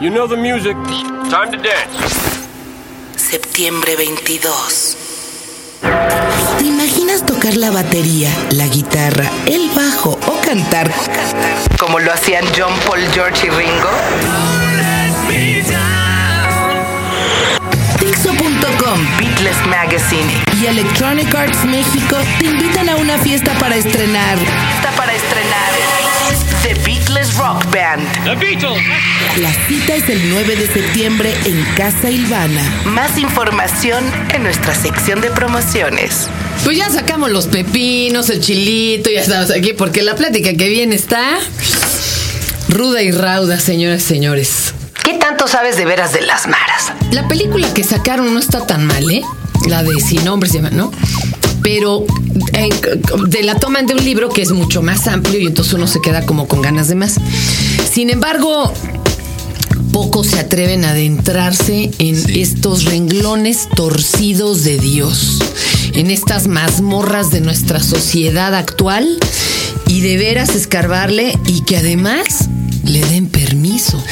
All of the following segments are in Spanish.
You know the music. Time to dance. Septiembre 22. ¿Te imaginas tocar la batería, la guitarra, el bajo o cantar como lo hacían John Paul, George y Ringo? Dixo.com, Beatles Magazine y Electronic Arts México te invitan a una fiesta para estrenar. Fiesta para estrenar. The Beatles Rock Band. The Beatles. La cita es el 9 de septiembre en Casa Ilvana. Más información en nuestra sección de promociones. Pues ya sacamos los pepinos, el chilito, ya estamos aquí, porque la plática que viene está ruda y rauda, señoras y señores. ¿Qué tanto sabes de veras de las maras? La película que sacaron no está tan mal, ¿eh? La de Sin Nombres, se llama, ¿no? Pero de la toman de un libro que es mucho más amplio y entonces uno se queda como con ganas de más. Sin embargo, pocos se atreven a adentrarse en estos renglones torcidos de Dios, en estas mazmorras de nuestra sociedad actual y de veras escarbarle y que además le den permiso.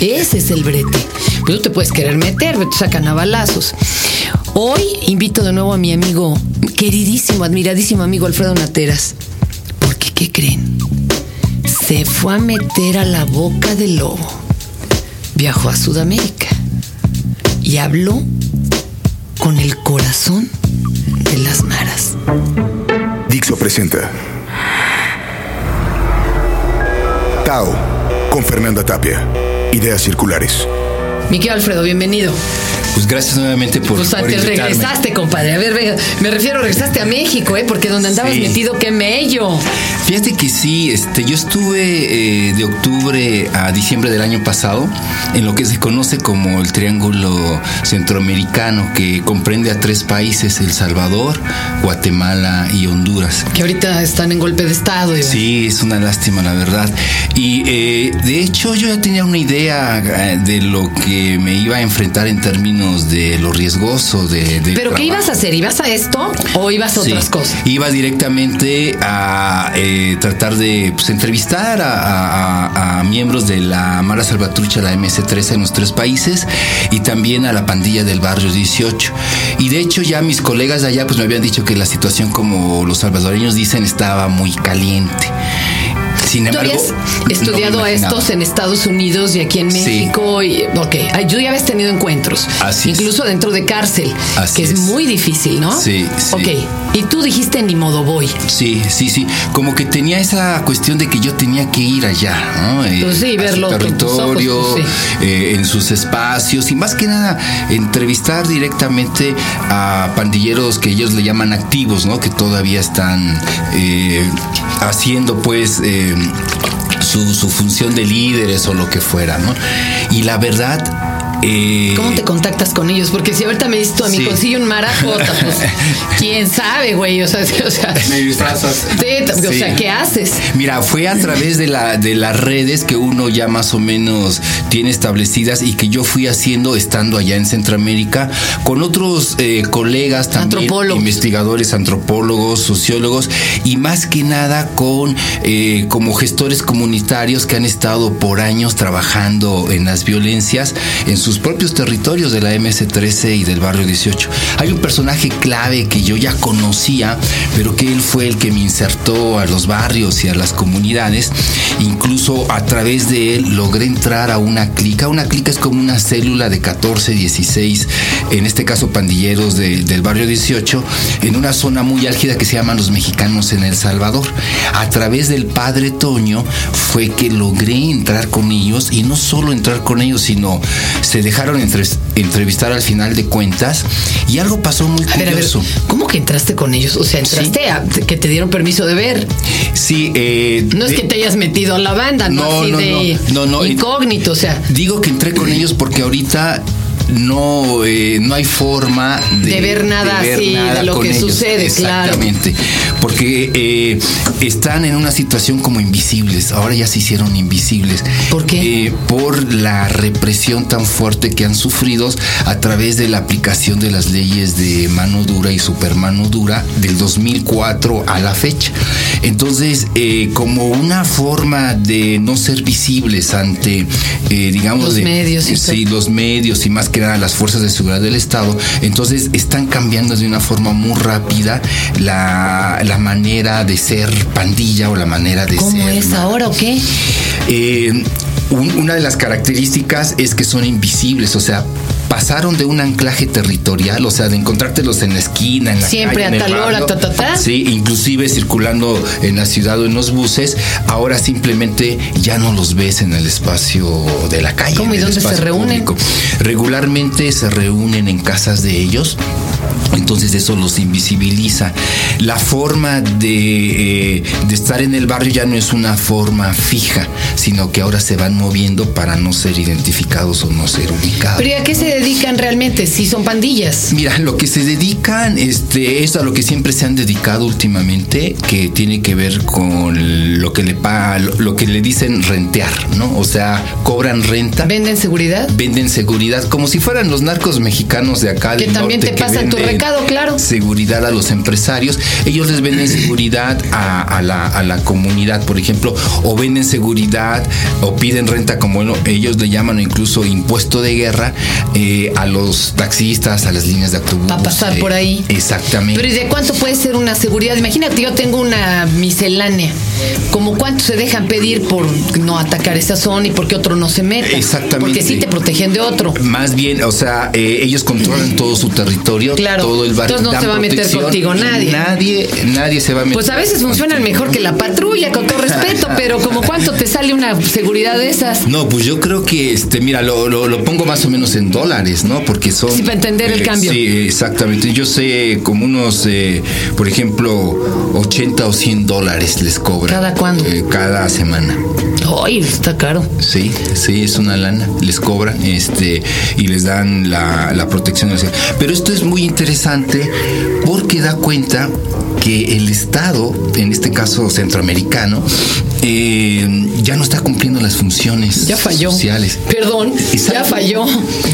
Ese es el brete. Pero tú te puedes querer meter, te sacan a balazos. Hoy invito de nuevo a mi amigo, queridísimo, admiradísimo amigo Alfredo Nateras. Porque, ¿qué creen? Se fue a meter a la boca del lobo. Viajó a Sudamérica y habló con el corazón de las maras. Dixo presenta Tao con Fernanda Tapia. Ideas circulares. Mi querido Alfredo, bienvenido. Pues gracias nuevamente por, Pues antes regresaste, compadre. A ver, venga, me refiero, regresaste a México, ¿eh? Porque donde andabas Sí. metido, qué mello. Fíjate que sí, este, yo estuve eh, de octubre a diciembre del año pasado en lo que se conoce como el Triángulo Centroamericano, que comprende a tres países, El Salvador, Guatemala y Honduras. Que ahorita están en golpe de estado. y- Sí, es una lástima, la verdad. Y eh, de hecho yo ya tenía una idea eh, de lo que me iba a enfrentar en términos de lo riesgoso de... de ¿Pero qué trabajo. ibas a hacer? ¿Ibas a esto o ibas a Sí. otras cosas? Iba directamente a eh, tratar de pues, entrevistar a, a- a- a miembros de la Mara Salvatrucha, la MS-13 en los tres países y también a la pandilla del barrio 18. Y de hecho ya mis colegas de allá pues me habían dicho que la situación como los salvadoreños dicen estaba muy caliente. Sin Tú embargo, habías no estudiado a estos en Estados Unidos y aquí en Sí. México. Y, ok, tú ya habías tenido encuentros. Así es. Incluso dentro de cárcel. Así que es, es. muy difícil, ¿no? Sí, sí. Ok, y tú dijiste ni modo voy. Sí, sí, sí. Como que tenía esa cuestión de que yo tenía que ir allá, ¿no? Eh, Pues sí, a su verlo con tus territorio, ojos, pues eh, en sus espacios y más que nada entrevistar directamente a pandilleros que ellos le llaman activos, ¿no? Que todavía están eh, haciendo, pues. eh, su, su función de líderes o lo que fuera, ¿no? Y la verdad, eh, ¿Cómo te contactas con ellos? Porque si ahorita me dices tú a mí, Sí. consigue un marajota, pues quién sabe, güey. O sea, o sea, Me disfrazas. sí, o Sí. sea, ¿qué haces? Mira, fue a través de, la, de las redes que uno ya más o menos tiene establecidas y que yo fui haciendo estando allá en Centroamérica con otros eh, colegas también, Antropólogos. investigadores, antropólogos, sociólogos y más que nada con eh, como gestores comunitarios que han estado por años trabajando en las violencias en sus propios territorios de la MS-13 y del barrio 18. Hay un personaje clave que yo ya conocía, pero que él fue el que me insertó a los barrios y a las comunidades. Incluso a través de él logré entrar a una clica. Una clica es como una célula de 14, 16, en este caso pandilleros de- del barrio 18, en una zona muy álgida que se llaman los mexicanos en El Salvador. A través del padre Toño fue que logré entrar con ellos y no solo entrar con ellos, sino se dejaron entre- entrevistar al final de cuentas y algo pasó muy A ver, a ver, curioso. ¿cómo que entraste con ellos? O sea, entraste a que te dieron permiso de ver. Sí, eh, No es que te hayas metido a la banda, no, No, así no, de no, no, no. incógnito, o sea, Digo que entré con ellos porque ahorita no, eh, no hay forma de, De ver nada así, de lo que sucede, claro. Exactamente. Porque eh, están en una situación como invisibles, ahora ya se hicieron invisibles. ¿Por qué? Eh, por la represión tan fuerte que han sufrido a través de la aplicación de las leyes de mano dura y supermano dura del 2004 a la fecha. Entonces, eh, como una forma de no ser visibles ante, digamos, Los de- medios y sí, los medios y más que nada las fuerzas de seguridad del Estado, entonces están cambiando de una forma muy rápida la, la manera de ser pandilla o la manera de ¿Cómo ser. es ma- ahora o qué? eh, un- una de las características es que son invisibles, o sea, pasaron de un anclaje territorial, o sea, de encontrártelos en la esquina, en la Siempre calle, a en el tal hora, ta, ta, ta. Sí, inclusive circulando en la ciudad o en los buses, ahora simplemente ya no los ves en el espacio de la calle. ¿Cómo y dónde se reúnen? público. Regularmente se reúnen en casas de ellos. Entonces eso los invisibiliza. La forma de, eh, de estar en el barrio ya no es una forma fija, sino que ahora se van moviendo para no ser identificados o no ser ubicados. ¿Pero a qué se dedican realmente? Si son pandillas. Mira, lo que se dedican este, es a lo que siempre se han dedicado últimamente, que tiene que ver con lo que le paga, lo, que le dicen rentear, ¿no? O sea, cobran renta. ¿Venden seguridad? Venden seguridad, como si fueran los narcos mexicanos de acá. Que del también norte te pasan tu recado, claro. Seguridad a los empresarios. Ellos les venden seguridad a, a la, a la comunidad, por ejemplo, o venden seguridad o piden renta, como lo- ellos le llaman, o incluso impuesto de guerra, eh, a los taxistas, a las líneas de autobús. Pa' pasar eh, por ahí. Exactamente. Pero ¿y de cuánto puede ser una seguridad? Imagínate, yo tengo una miscelánea. ¿Como cuánto se dejan pedir por no atacar esa zona y porque otro no se meta? Exactamente. Porque sí te protegen de otro. Más bien, o sea, eh, ellos controlan todo su territorio, Claro. todo el barrio. Entonces no se va a meter contigo nadie. Nadie, nadie se va a meter. Pues a veces funcionan mejor que la patrulla, con todo respeto, pero como cuánto te sale una seguridad de esas? No, pues yo creo que, este, mira, lo, lo, lo pongo más o menos en dólares, ¿no? Porque son... Sí, para entender el cambio. Sí, exactamente. Yo sé como unos, eh, por ejemplo, 80 o 100 dólares les cobran. ¿Cada cuándo? Eh, cada semana. Ay, está caro. Sí, sí, es una lana, les cobran este, y les dan la, la protección. Pero esto es muy interesante porque da cuenta que el Estado, en este caso centroamericano, eh, ya no está cumpliendo las funciones Ya falló. sociales. Perdón, ya falló.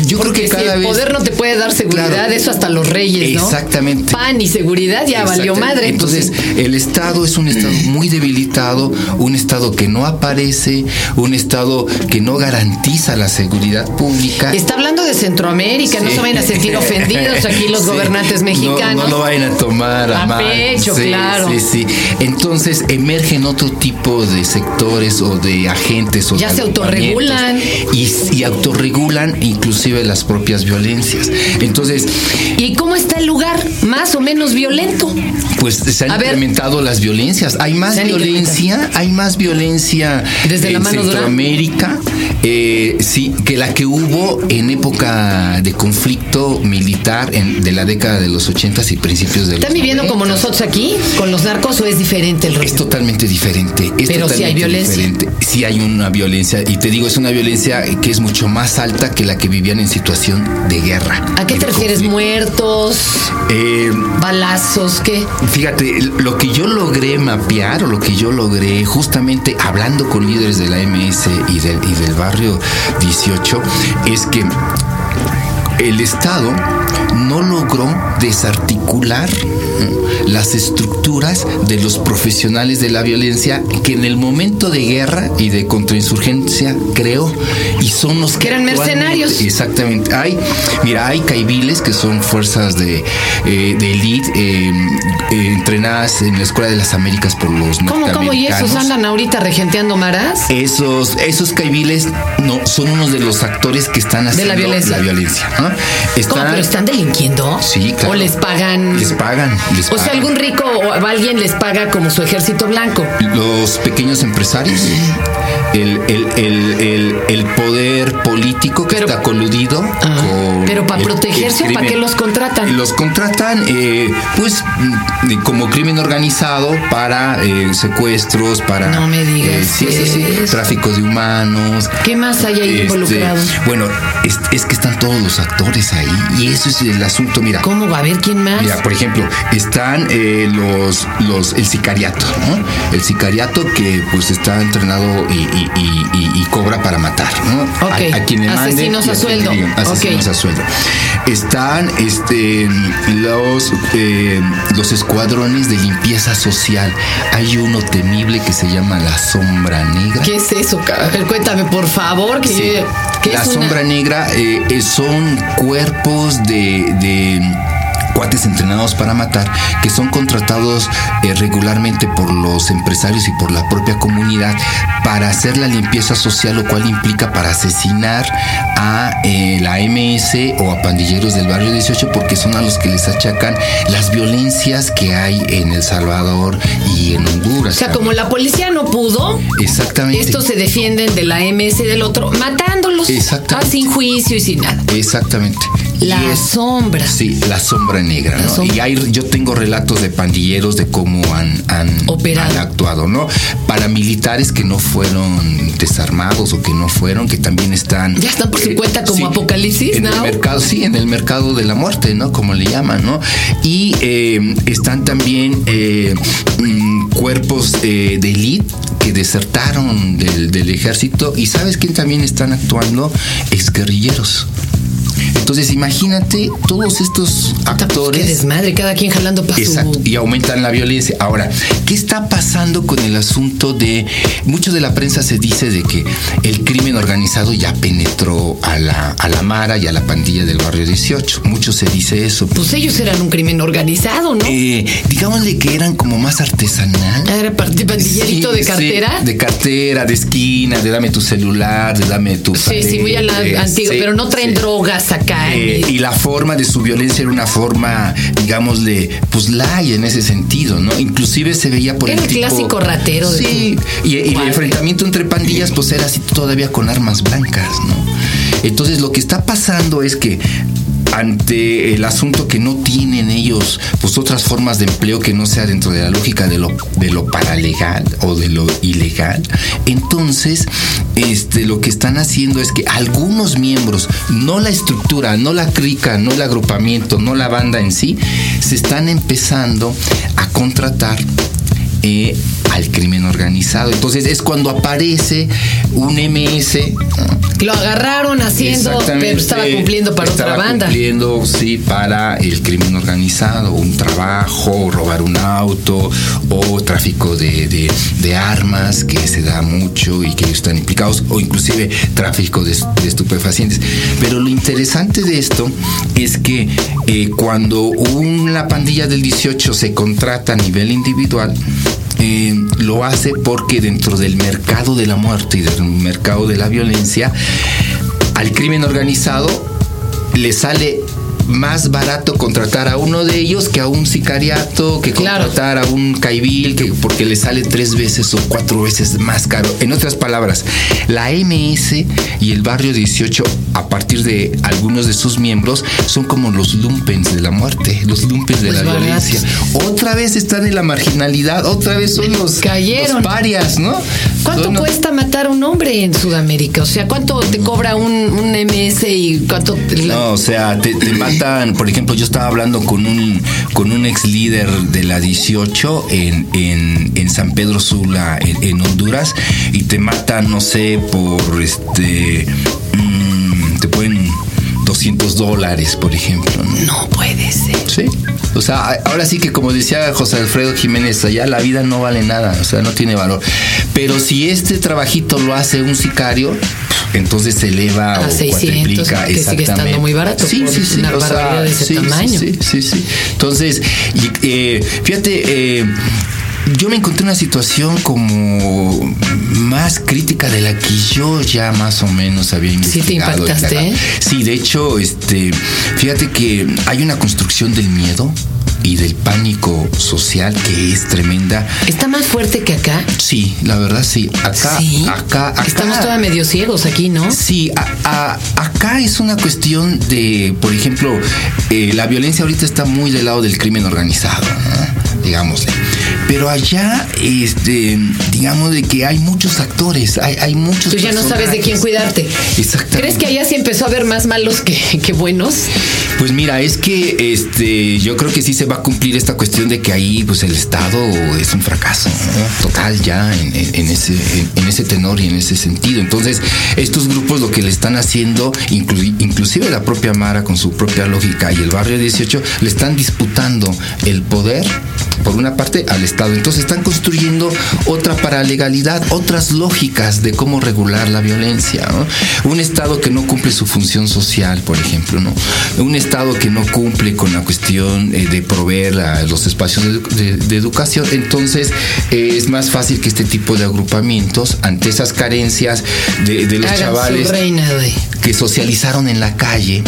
Yo creo que cada si el vez- poder no te puede dar seguridad, Claro. eso hasta los reyes, ¿no? Exactamente. Pan y seguridad ya valió madre. Entonces, pues, el Estado es un Estado muy debilitado, un Estado que no aparece, un Estado que no garantiza la seguridad pública. Está hablando de Centroamérica, no se vayan a sentir ofendidos aquí los Sí. gobernantes No- mexicanos. No, lo vayan a tomar a, A mal. pecho, Sí, claro. Sí, sí. Entonces emergen otro tipo de sectores o de agentes o Ya de se autorregulan. Y, y autorregulan inclusive las propias violencias. Entonces, ¿Y cómo está el lugar? Más o menos violento. pues se han A ver. incrementado las violencias. Hay más violencia, hay más violencia Desde la en mano dura. Centroamérica, eh, sí, que la que hubo en época de conflicto militar en- de la década de los 80 y principios de los ¿Están viviendo como 90s. nosotros aquí, con los narcos, o es diferente el Es rollo? totalmente diferente. Es Pero sí hay violencia. diferente. Sí hay una violencia. Y te digo, es una violencia que es mucho más alta que la que vivían en situación de guerra. ¿A qué te refieres? conflicto. ¿Muertos? Eh, ¿Balazos? ¿Qué? Fíjate, lo que yo logré mapear o lo que yo logré justamente hablando con líderes de la MS y del, y del barrio 18 es que el Estado no logró desarticular las estructuras de los profesionales de la violencia que en el momento de guerra y de contrainsurgencia creó y son los Que eran mercenarios. Exactamente. Hay, mira, hay caibiles que son fuerzas de, eh, de elite eh, eh, entrenadas en la Escuela de las Américas por los ¿Cómo, cómo? ¿Y esos norteamericanos. andan ahorita regenteando maras? Esos, esos caibiles no, son unos de los actores que están haciendo la violencia. violencia, ¿no? ¿Cómo? Están- ¿Pero están delinquiendo? Sí, claro. ¿O les pagan? Les pagan, les O sea, algún rico o alguien les paga como su ejército blanco. los pequeños empresarios, el, el, el, el, poder político que Pero- está coludido Pero para protegerse, ¿o para qué los contratan? Los contratan, eh, pues, mm, como crimen organizado para eh, secuestros, para. No me digas eh, sí, sí, sí, eso. tráfico de humanos. ¿Qué más hay ahí Este, involucrado? Bueno, es, es que están todos los actores ahí y eso es el asunto. Mira, ¿Cómo va a ver quién más? Mira, por ejemplo, están eh, los, los, el sicariato, ¿no? El sicariato que pues está entrenado y, y- y- y- y cobra para matar, ¿no? Ok, A, a quien le manden asesinos a sueldo. digan, asesinos a sueldo. Están este, los, eh, los escuadrones de limpieza social. Hay uno temible que se llama la sombra negra. ¿Qué es eso? A ver, cuéntame, por favor. Que Sí. yo- ¿qué La una- sombra negra eh, eh, son cuerpos de, de cuates entrenados para matar que son contratados eh, regularmente por los empresarios y por la propia comunidad para hacer la limpieza social, lo cual implica para asesinar a eh, la MS o a pandilleros del barrio 18 porque son a los que les achacan las violencias que hay en El Salvador y en Honduras. O sea, como la policía no pudo, Exactamente. estos se defienden de la MS y del otro, matándolos. Exactamente. Ah, sin juicio y sin nada. Exactamente. La sombra. Sí, la sombra negra, La ¿no? sombra. Y hay, yo tengo relatos de pandilleros de cómo han, han, han actuado, ¿no? Paramilitares que no fueron desarmados o que no fueron, que también están. Ya están por su cuenta como sí, Apocalipsis En el mercado, sí, en el mercado de la muerte, ¿no? Como le llaman, ¿no? Y eh, están también eh, mm, cuerpos eh, de élite que desertaron del, del ejército. ¿Y sabes quién también están actuando? Exguerrilleros. Entonces, imagínate todos estos Puta, pues, Qué actores. desmadre, cada quien jalando para Exacto, su. y aumentan la violencia. Ahora, ¿qué está pasando con el asunto de... Mucho de la prensa se dice de que el crimen organizado ya penetró a la, a la Mara y a la pandilla del barrio 18. Mucho se dice eso. Pues ellos eran un crimen organizado, ¿no? Eh, digámosle que eran como más artesanal. Ah, Era pandillerito Sí, de sí, cartera. de cartera, de esquina, de dame tu celular, de dame tu... Sí, sí, muy a la eh, antigua, sí, pero no traen drogas acá. Eh, y la forma de su violencia era una forma, digámosle, pues lay en ese sentido, ¿no? Inclusive se veía por Era el el tipo- clásico ratero de Sí, y, y el enfrentamiento entre pandillas pues era así todavía con armas blancas, ¿no? Entonces lo que está pasando es que ante el asunto que no tienen ellos pues otras formas de empleo que no sea dentro de la lógica de lo de lo paralegal o de lo ilegal. Entonces este lo que están haciendo es que algunos miembros no la estructura no la crica no el agrupamiento no la banda en sí se están empezando a contratar eh, al crimen organizado. Entonces es cuando aparece un MS. Lo agarraron haciendo, pero estaba cumpliendo para Estaba otra banda. cumpliendo, sí, para el crimen organizado, un trabajo, robar un auto o tráfico de, de- de armas que se da mucho y que ellos están implicados, o inclusive tráfico de, de estupefacientes. Pero lo interesante de esto es que eh, cuando una pandilla del 18 se contrata a nivel individual, eh, lo hace porque dentro del mercado de la muerte y del mercado de la violencia, al crimen organizado le sale más barato contratar a uno de ellos que a un sicariato, que Claro. contratar a un caibil, que, porque le sale tres veces o cuatro veces más caro. En otras palabras, la MS y el barrio 18, a partir de algunos de sus miembros, son como los lumpens de la muerte, los lumpens de Pues la baratos. violencia. Otra vez están en la marginalidad, otra vez son los, Cayeron. los parias, ¿no? ¿Cuánto Son- cuesta matar a un hombre en Sudamérica? O sea, ¿cuánto te cobra un, un MS y cuánto No, o sea, te, te por ejemplo, yo estaba hablando con un con un ex líder de la 18 en, en, en San Pedro Sula, en, en Honduras, y te matan, no sé, por este, mm, te pueden 200 dólares, por ejemplo. ¿no? No puede ser. Sí. O sea, ahora sí que como decía José Alfredo Jiménez, allá la vida no vale nada, o sea, no tiene valor. Pero si este trabajito lo hace un sicario, entonces se eleva A o 600, cuatriplica. que sigue estando exactamente. muy barato Sí, sí, sí. una o sea, de ese sí, tamaño. Sí, sí, sí. Entonces, y, eh, fíjate, eh, yo me encontré una situación como más crítica de la que yo ya más o menos había Sí te investigado. impactaste. Sí, de hecho, este, fíjate que hay una construcción del miedo y del pánico social que es tremenda. ¿Está más fuerte que acá? Sí, la verdad sí. Acá, Sí. acá, acá. Estamos todavía medio ciegos aquí, ¿no? Sí, a- a- acá es una cuestión de, por ejemplo, eh, la violencia ahorita está muy del lado del crimen organizado, ¿no? digámosle. Pero allá, este, digamos de que hay muchos actores, hay, hay muchos. Tú ya no sabes de quién cuidarte. Exactamente. ¿Crees que allá sí empezó a haber más malos que, que buenos? Pues mira, es que este, yo creo que sí se va a cumplir esta cuestión de que ahí, pues el Estado es un fracaso ¿no? total ya en, en- en ese, en, en ese tenor y en ese sentido. Entonces, estos grupos lo que le están haciendo, inclu- inclusive la propia Mara con su propia lógica y el barrio 18, le están disputando el poder, por una parte, al Estado. Entonces están construyendo otra paralegalidad, otras lógicas de cómo regular la violencia. ¿no? Un Estado que no cumple su función social, por ejemplo, ¿no? Un Estado que no cumple con la cuestión eh, de proveer a los espacios de, edu- de- de educación. Entonces eh, es más fácil que este tipo de agrupamientos, ante esas carencias de, de los Hagan chavales reina, que socializaron en la calle,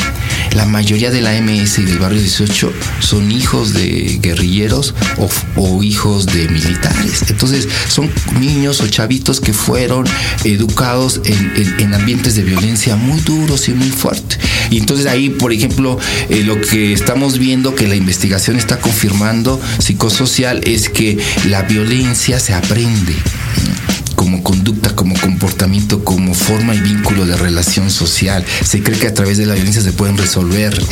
la mayoría de la MS y del barrio 18 son hijos de guerrilleros o, o hijos de militares. Entonces son niños o chavitos que fueron educados en, en- en ambientes de violencia muy duros y muy fuertes. Y entonces ahí, por ejemplo, eh, lo que estamos viendo que la investigación está confirmando psicosocial es que la violencia se aprende como conducta, como comportamiento, como forma y vínculo de relación social. Se cree que a través de la violencia se pueden resolver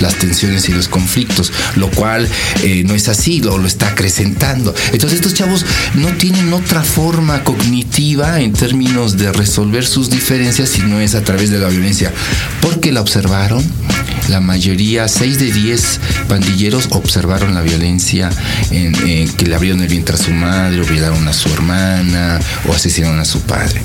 las tensiones y los conflictos, lo cual eh, no es así, lo, lo está acrecentando. Entonces estos chavos no tienen otra forma cognitiva en términos de resolver sus diferencias si no es a través de la violencia, porque la observaron. La mayoría, 6 de 10 pandilleros observaron la violencia en, en que le abrieron el vientre a su madre, o violaron a su hermana, o asesinaron a su padre.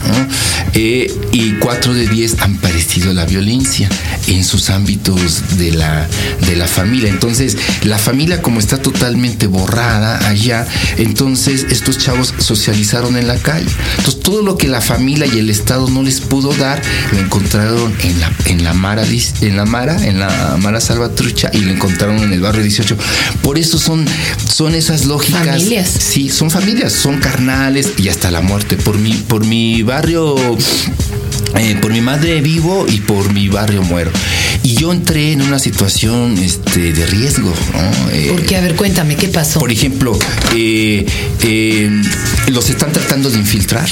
Eh, y 4 de 10 han padecido la violencia en sus ámbitos de la, de la familia. Entonces, la familia como está totalmente borrada allá, entonces estos chavos socializaron en la calle. Entonces, todo lo que la familia y el Estado no les pudo dar, lo encontraron en la, en la Mara, en la Mara, en la Mara Salvatrucha, y lo encontraron en el barrio 18. Por eso son, son esas lógicas. Familias. Sí, son familias, son carnales y hasta la muerte. Por mi, por mi barrio, eh, por mi madre vivo y por mi barrio muero. Y yo entré en una situación este, de riesgo. ¿no? Eh, Porque, a ver, cuéntame, ¿qué pasó? por ejemplo, eh, eh, los están tratando de infiltrar.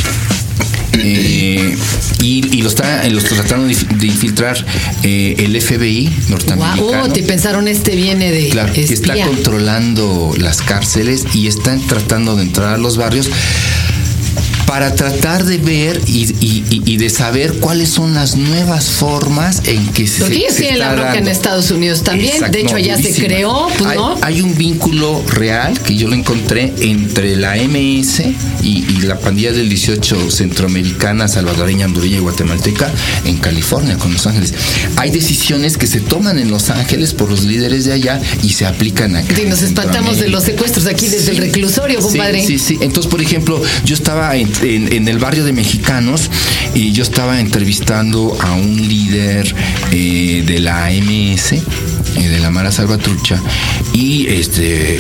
Eh, y, y lo está los tratando de, infiltrar eh, el FBI norteamericano. Guau, oh, te pensaron este viene de Claro, que está controlando las cárceles y están tratando de entrar a los barrios para tratar de ver y, y- y- y de saber cuáles son las nuevas formas en que se Porque ellos tienen la bronca en. Estados Unidos también. Exacto, de hecho, no, allá se creó, pues hay, no. hay un vínculo real que yo lo encontré entre la MS y, y la pandilla del 18 centroamericana, salvadoreña, hondureña y guatemalteca en California, con Los Ángeles. Hay decisiones que se toman en Los Ángeles por los líderes de allá y se aplican acá. En nos espantamos de los secuestros aquí desde el Sí. reclusorio, compadre. Sí, sí, sí. Entonces, por ejemplo, yo estaba en, en- el barrio de mexicanos y yo estaba entrevistando a un líder eh, de la AMS, eh, de la Mara Salvatrucha, y este.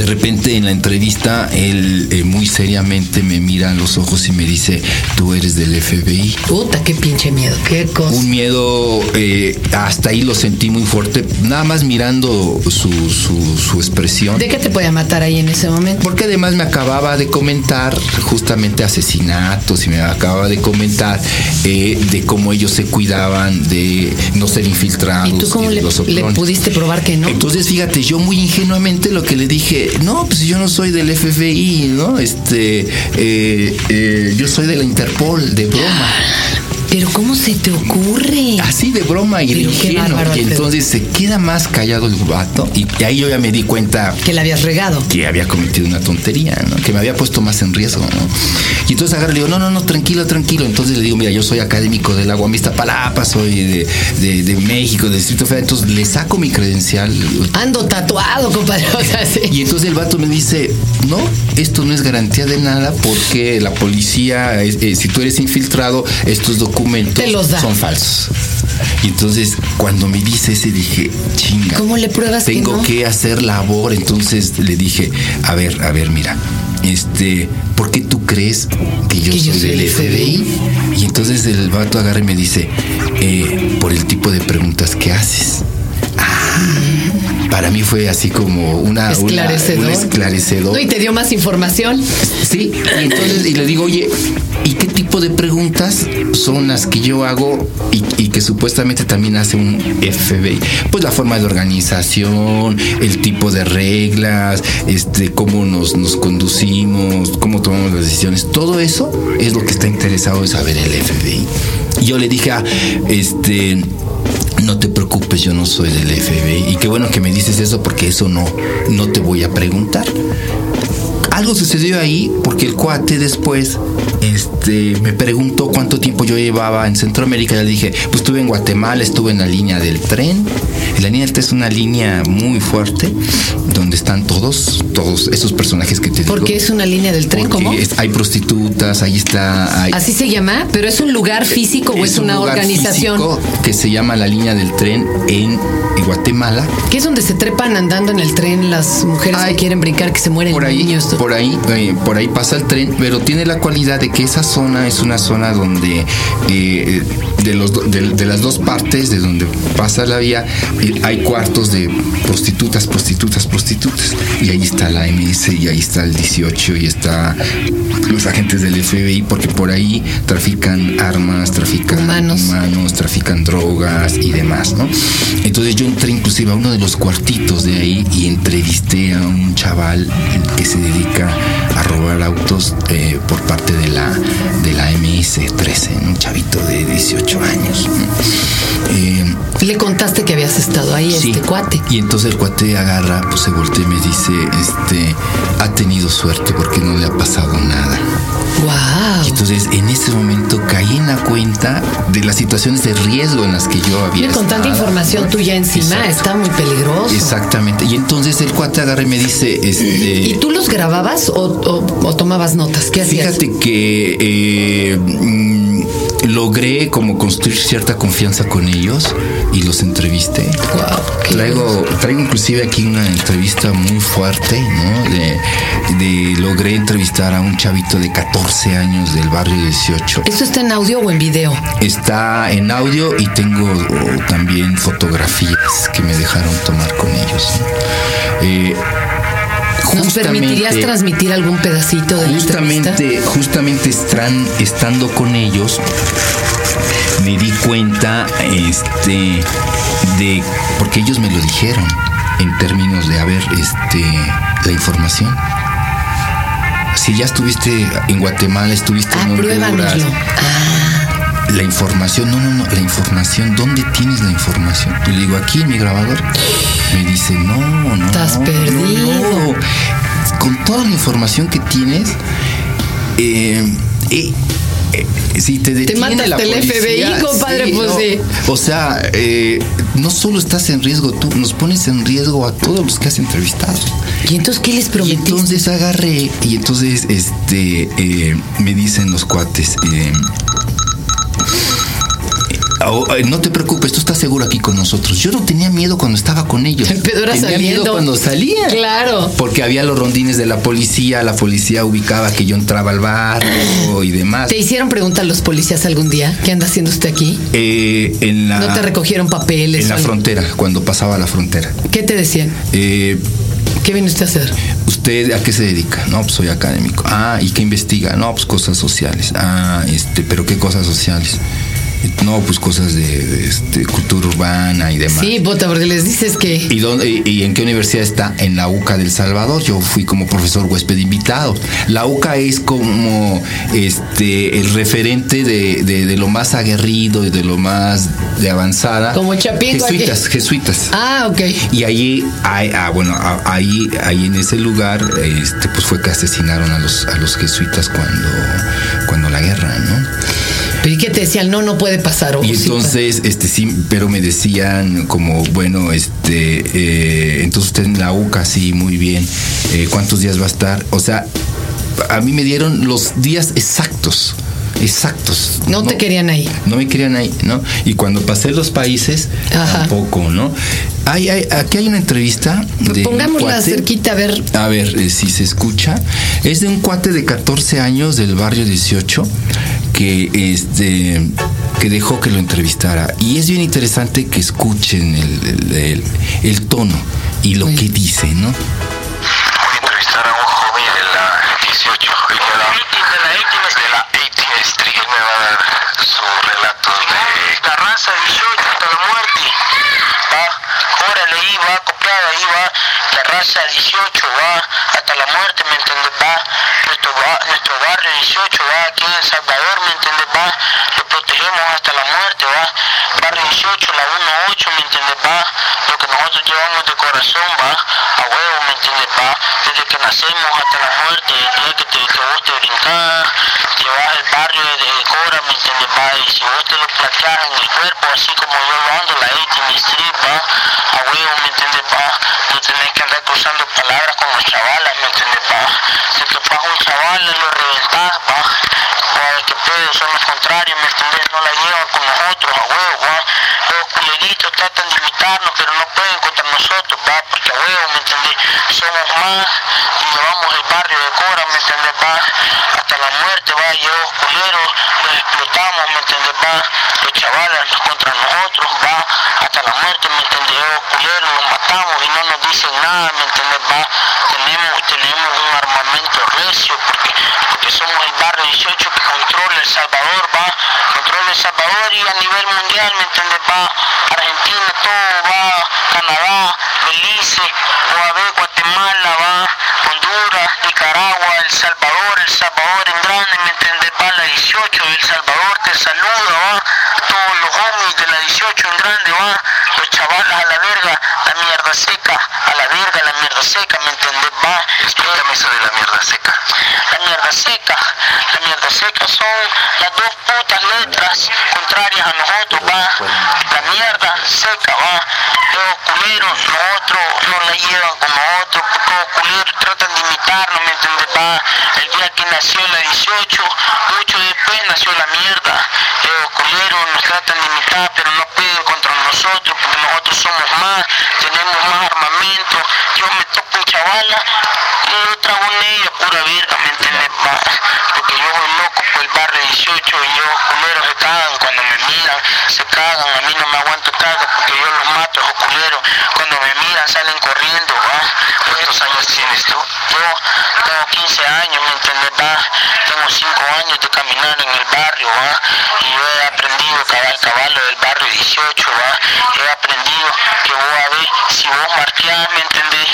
De repente en la entrevista él eh, muy seriamente me mira a los ojos y me dice, tú eres del FBI. Puta, qué pinche miedo, qué cosa. Un miedo, eh, hasta ahí lo sentí muy fuerte, nada más mirando su, su, su expresión. ¿De qué te podía matar ahí en ese momento? Porque además me acababa de comentar justamente asesinatos y me acababa de comentar eh, de cómo ellos se cuidaban de no ser infiltrados. ¿Y tú cómo de le, le pudiste probar que no? Entonces, fíjate, yo muy ingenuamente lo que le dije, no, pues yo no soy del FBI, ¿no? Este, eh, eh, yo soy de la Interpol, de broma. Pero ¿cómo se te ocurre? Así de broma y de Pero ingenuo. Y entonces se queda más callado el vato y ahí yo ya me di cuenta Que la habías regado. que había cometido una tontería, ¿no? que me había puesto más en riesgo. ¿no? Y entonces agarro y le digo, no, no, no, tranquilo, tranquilo. Entonces le digo, mira, yo soy académico del Agua Mista Palapa, soy de, de- de México, del Distrito Federal. Entonces le saco mi credencial. Ando tatuado, compadre. O sea, sí. Y entonces el vato me dice, no, esto no es garantía de nada porque la policía, eh, si tú eres infiltrado, estos documentos documentos Te los da. son falsos. Y entonces, cuando me dice ese, dije, chinga. ¿Cómo le pruebas que Tengo no? que hacer labor. Entonces le dije, a ver, a ver, mira, este, ¿por qué tú crees que yo Que yo soy del del FBI? Y entonces el vato agarra y me dice, eh, por el tipo de preguntas que haces. Ah, para mí fue así como una, una- Esclarecedor. un esclarecedor. No, y te dio más información. Sí, y entonces y le digo, oye, ¿y qué tipo de preguntas son las que yo hago y, y que supuestamente también hace un FBI? Pues la forma de organización, el tipo de reglas, este, cómo nos, nos conducimos, cómo tomamos las decisiones, todo eso es lo que está interesado en saber el FBI. Yo le dije, ah, este. No te preocupes, yo no soy del FBI. Y qué bueno que me dices eso porque eso no, no te voy a preguntar algo sucedió ahí porque el cuate después este, me preguntó cuánto tiempo yo llevaba en Centroamérica. Ya le dije, pues estuve en Guatemala, estuve en la línea del tren. Y la línea del tren es una línea muy fuerte donde están todos, todos esos personajes que te digo. Porque es una línea del tren, ¿cómo? es- hay prostitutas, ahí está. hay- Así se llama, pero es un lugar físico o es, un una lugar organización. físico que se llama la línea del tren en Guatemala. Que es donde se trepan andando en el tren las mujeres Ay, que quieren brincar, que se mueren por ahí, niños. por ahí, eh, por ahí pasa el tren, pero tiene la cualidad de que esa zona es una zona donde eh, de los de, de las dos partes de donde pasa la vía eh, hay cuartos de prostitutas, prostitutas, prostitutas. Y ahí está la MS y ahí está el 18 y está los agentes del FBI porque por ahí trafican armas, trafican Humanos. humanos, trafican drogas y demás, ¿no? Entonces yo entré inclusive a uno de los cuartitos de ahí y entrevisté a un chaval que se dedica a robar autos eh, por parte de la de la MS-13, un chavito de 18 años. Eh, Le contaste que habías estado ahí, Sí. este cuate. Y entonces el cuate agarra, pues se voltea y me dice, este, ha tenido suerte porque no le ha pasado nada. Wow. Y entonces en ese momento caí en la cuenta de las situaciones de riesgo en las que yo había con tanta información tuya encima, Exacto. está muy peligroso. Exactamente. Y entonces el cuate agarra y me dice, este. ¿Y tú los grababas o, o- o tomabas notas? ¿Qué hacías? Fíjate que eh, mm, logré como construir cierta confianza con ellos y los entrevisté. Qué Traigo, traigo inclusive aquí una entrevista muy fuerte, ¿no? De, de- logré entrevistar a un chavito de 14 años del barrio 18. ¿Eso está en audio o en video? Está en audio y tengo oh, también fotografías que me dejaron tomar con ellos. ¿no? Eh, ¿Nos permitirías justamente- transmitir algún pedacito de la entrevista? justamente, justamente están, estando con ellos, me di cuenta este, de, porque ellos me lo dijeron en términos de, a ver, este, la información. Si ya estuviste en Guatemala, estuviste Ah, en Honduras. Ah, la información, no, no, no, la información, ¿dónde tienes la información? Yo le digo, aquí en mi grabador. Me dice, no, no. Estás no, perdido. no. Con toda la información que tienes, eh, eh, eh, si te detiene mata la hasta el policía, FBI, compadre, pues no. sí. O sea, eh, no solo estás en riesgo tú, nos pones en riesgo a todos los que has entrevistado. ¿Y entonces qué les Y prometiste? entonces agarré y entonces este eh, me dicen los cuates. "Oh, no te preocupes, tú estás seguro aquí con nosotros. Yo no tenía miedo cuando estaba con ellos. Pero era tenía saliendo. miedo cuando salía. Claro. Porque había los rondines de la policía, la policía ubicaba que yo entraba al barrio y demás. ¿Te hicieron preguntas los policías algún día? ¿Qué anda haciendo usted aquí? Eh, en la, ¿No te recogieron papeles? en la algo? frontera, cuando pasaba la frontera. ¿Qué te decían? Eh, ¿Qué viene usted a hacer? ¿Usted a qué se dedica? No, pues soy académico. Ah, ¿y qué investiga? No, pues cosas sociales. Ah, este, pero ¿qué cosas sociales? No, pues cosas de, de, este, cultura urbana y demás. Sí, bota, porque les dices que... ¿Y, dónde, y, y en qué universidad está? En la UCA del Salvador. Yo fui como profesor huésped invitado. La UCA es como este el referente de, de- de lo más aguerrido y de lo más de avanzada. Como Chapingo aquí. Jesuitas, jesuitas. Ah, ok. Y allí, hay- ah, bueno, ah, ahí, ahí en ese lugar, este, pues fue que asesinaron a los, a los jesuitas cuando, cuando la guerra, ¿no? ¿Pero y qué te decían? No, no puede pasar. o Y sí entonces, este, sí, pero me decían como, bueno, este, eh, entonces usted en la UCA, sí, muy bien. Eh, ¿Cuántos días va a estar? O sea, a mí me dieron los días exactos exactos. No te querían ahí. No me querían ahí, ¿no? Y cuando pasé los países, Ajá. tampoco, ¿no? Hay, hay- aquí hay una entrevista de. un Pongámosla cuate- cerquita a ver. A ver eh, si se escucha. Es de un cuate de 14 años del barrio 18 que este que dejó que lo entrevistara. Y es bien interesante que escuchen el, el- el- el tono y lo Muy que dice, ¿no? Voy a entrevistar a un joven de la 18 y me va de la 18 de la 18 Street. Él me va a dar su relato de la raza 18 hasta la muerte. Va, órale ahí, va copiado ahí, va la raza 18, va hasta la muerte, ¿me entiendes? Va nuestro, ba- nuestro barrio 18, va aquí en Salvador, ¿me entiendes? Va, lo protegemos hasta la muerte, va barrio 18, la 18, ¿me entiendes? Va lo que nosotros llevamos de corazón, va a huevo, ¿me entiendes? Va desde que nacemos hasta la muerte, el que, te, que vos te brincás, llevas el barrio de, Cora, ¿me entiendes? Va y si vos te lo plateas en el cuerpo, así como yo lo ando, la 18 Street, va a huevo, ¿me entiendes? Va no cruzando palabras con los chavalas, ¿me entiendes? Va si te pasa un chaval, lo reventás, va va que pedo, son los contrarios, ¿me entiendes? No la llevan con nosotros, a huevo, va los culeritos tratan de imitarnos, pero no pueden contra nosotros, va, porque a huevo, ¿me entiendes? Somos más y llevamos el barrio de Cora, ¿me entiendes? Va hasta la muerte, va, y los culeros los explotamos, ¿me entiendes? Va los chavales los contra nosotros, va hasta la muerte, ¿me entiendes? Los culeros los matamos y no nos dicen nada, ¿me entiendes? Va tenemos, tenemos un armamento recio porque, porque somos el barrio 18 que controla El Salvador, va, controla El Salvador y a nivel mundial, ¿me entiendes? Va Argentina, todo, va Canadá, Belice, ver Guatemala, va Honduras, Nicaragua, El Salvador, El Salvador en grande, ¿me entiendes? Va la 18, El Salvador te saluda, va todos los homies de la 18 en grande, va los chavalas a la verga, la mierda seca, a la verga, la mierda seca, ¿me entiendes? Va, explícame eso de la mierda seca. La mierda seca, la mierda seca son las dos putas letras contrarias a nosotros, va. La mierda seca, va. Los culeros, nosotros no la llevan con nosotros, porque los culeros tratan de imitarnos, ¿me entiendes? Va. El día que nació la 18, mucho después nació la mierda. Los culeros nos tratan de imitar, pero no pueden contra nosotros, nosotros somos más, tenemos más armamento. Yo me toco un chavala, yo trago en ella, pura verga, ¿me entiendes? Porque yo soy loco por el barrio 18 y yo culeros se cagan cuando me miran, se cagan, a mí no me aguanto trago porque yo los mato, esos culeros. Cuando me miran salen corriendo, ¿va? ¿Cuántos años tienes tú? Yo tengo 15 años, ¿me entiendes? Va? Tengo 5 años de caminar en el barrio, ¿va? Y yo he aprendido cabal, caballo del barrio 18, ¿va? Aprendido que vos a ver, si vos marqueás, ¿me entendés?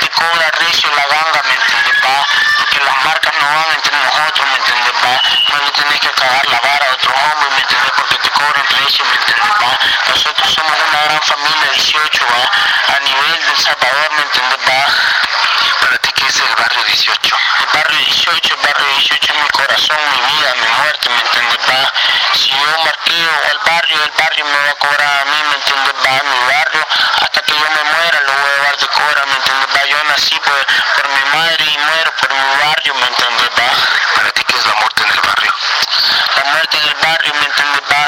Te cobra recio la ganga, ¿me entendés? Va? Porque las marcas no van entre nosotros, ¿me entendés? Va? No le tenés que cagar la vara a otro hombre, ¿me entendés? Porque te cobran recio, ¿me entendés? Va? Nosotros somos una gran familia 18, ¿va? A nivel del Salvador, ¿me entendés? Va? Para ¿qué es el barrio 18? El barrio 18, el barrio 18 es mi corazón, mi vida, mi muerte, ¿me entiendes? Va? Si yo marqueo el barrio, el barrio me va a cobrar a mí, ¿me entiendes? Va mi barrio, hasta que yo me muera a de cobra, ¿me entiendes? Va, yo nací por, por mi madre y muero por mi barrio, ¿me entiendes? Va. Para ti, ¿qué es la muerte en el barrio? La muerte en el barrio, ¿me entiendes? Va.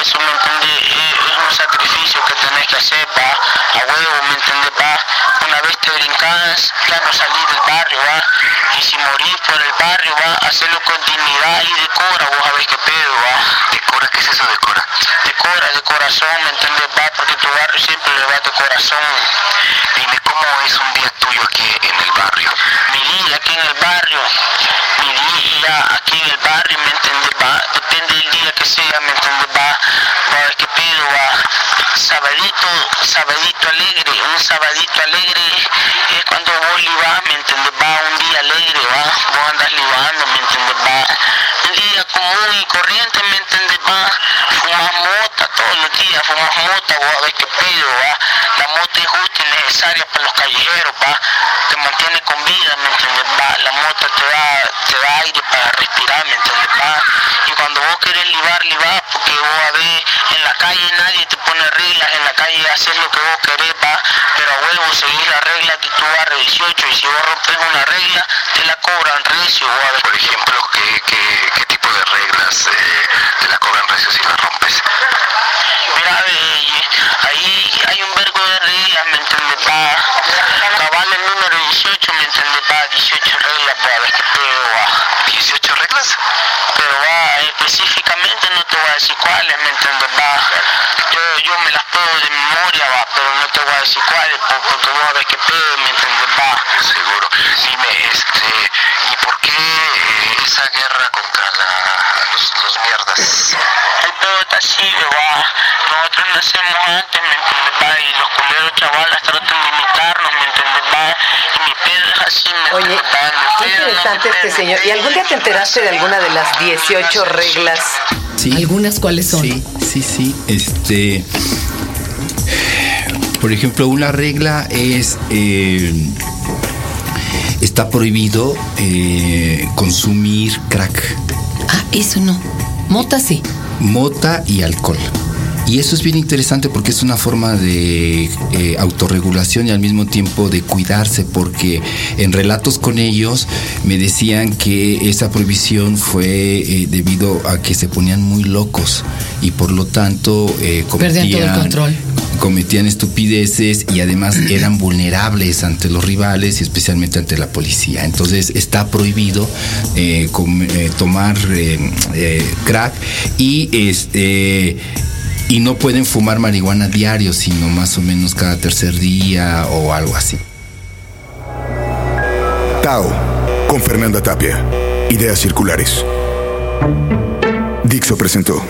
Eso, ¿me entiendes? Es, es un sacrificio que tenés que hacer, va. A huevo, ¿me entiendes? Va. Una vez te brincas, ya no salís del barrio, va. Y si morís por el barrio, va, hacerlo con dignidad y decora, vos sabés qué pedo, va. ¿Decora? ¿Qué es eso decora? Decora, de corazón, ¿me entiendes? Va, porque tu barrio siempre le va de corazón. Dime, ¿cómo es un día tuyo aquí en el barrio? Mi día aquí en el barrio, mi día aquí en el barrio, ¿me entiendes? Va, depende del día que sea, ¿me entiendes? Va, va, pedo, va. Sabadito, sabadito alegre, un sabadito alegre es cuando vos libás, ¿me entiendes? Va, un día alegre, va, vos andas libando, ¿me entiendes? Va, día común y corriente, ¿me entiendes? Va, fumas mota todos los días, fumas mota, vos a ver qué pido, va. La mota es y necesaria para los callejeros, va. Te mantiene con vida, ¿me entiendes? Va. La mota te da, te da aire para respirar, ¿me entiendes? Va. Y cuando vos querés libar, libar, porque vos a ver, en la calle nadie te pone reglas, en la calle haces lo que vos querés, va. Pero a huevo seguir la regla que tú barres 18 y si vos rompes una regla, te la cobran recio, vos a ver. Por ejemplo, ¿qué, qué, qué tipo de reglas eh, te la cobran recio si las rompes? Mira, ve, ahí hay un vergo de reglas, ¿me entiendes? Va. Cabal el número 18, ¿me entiendes? Va, 18 reglas, va, a ver qué pedo, va. ¿18 reglas? Pero va, específicamente no te voy a decir cuáles, ¿me entiendes? Va. Yo, yo me las puedo de memoria, va, pero no te voy a decir cuáles, po- porque vos a ver qué pedo, ¿me entiendes? Va. Seguro. Dime, este, ¿y por qué eh, esa guerra contra la, los, los mierdas? El pedo está así, va. Nosotros nacemos antes, ¿me entiendes? Va. Y los culeros chavalas tratan de imitarnos, ¿me entiendes? Va. Y mi pedo es así, ¿me Oye, entiendes? Va. Mi qué interesante este señor. ¿Y algún día te enteraste de alguna de las 18 reglas? Sí. ¿Algunas cuáles son? Sí, sí, sí. Este. Por ejemplo, una regla es. eh, está prohibido eh, consumir crack, Ah, eso no. Mota sí. mota y alcohol. Y eso es bien interesante porque es una forma de eh, autorregulación y al mismo tiempo de cuidarse, porque en relatos con ellos me decían que esa prohibición fue eh, debido a que se ponían muy locos y por lo tanto eh, Perdían todo el cometían- control. cometían estupideces y además eran vulnerables ante los rivales y especialmente ante la policía. Entonces está prohibido com- tomar crack y este y no pueden fumar marihuana diario, sino más o menos cada tercer día o algo así. Tao, con Fernanda Tapia. Ideas circulares. Dixo presentó.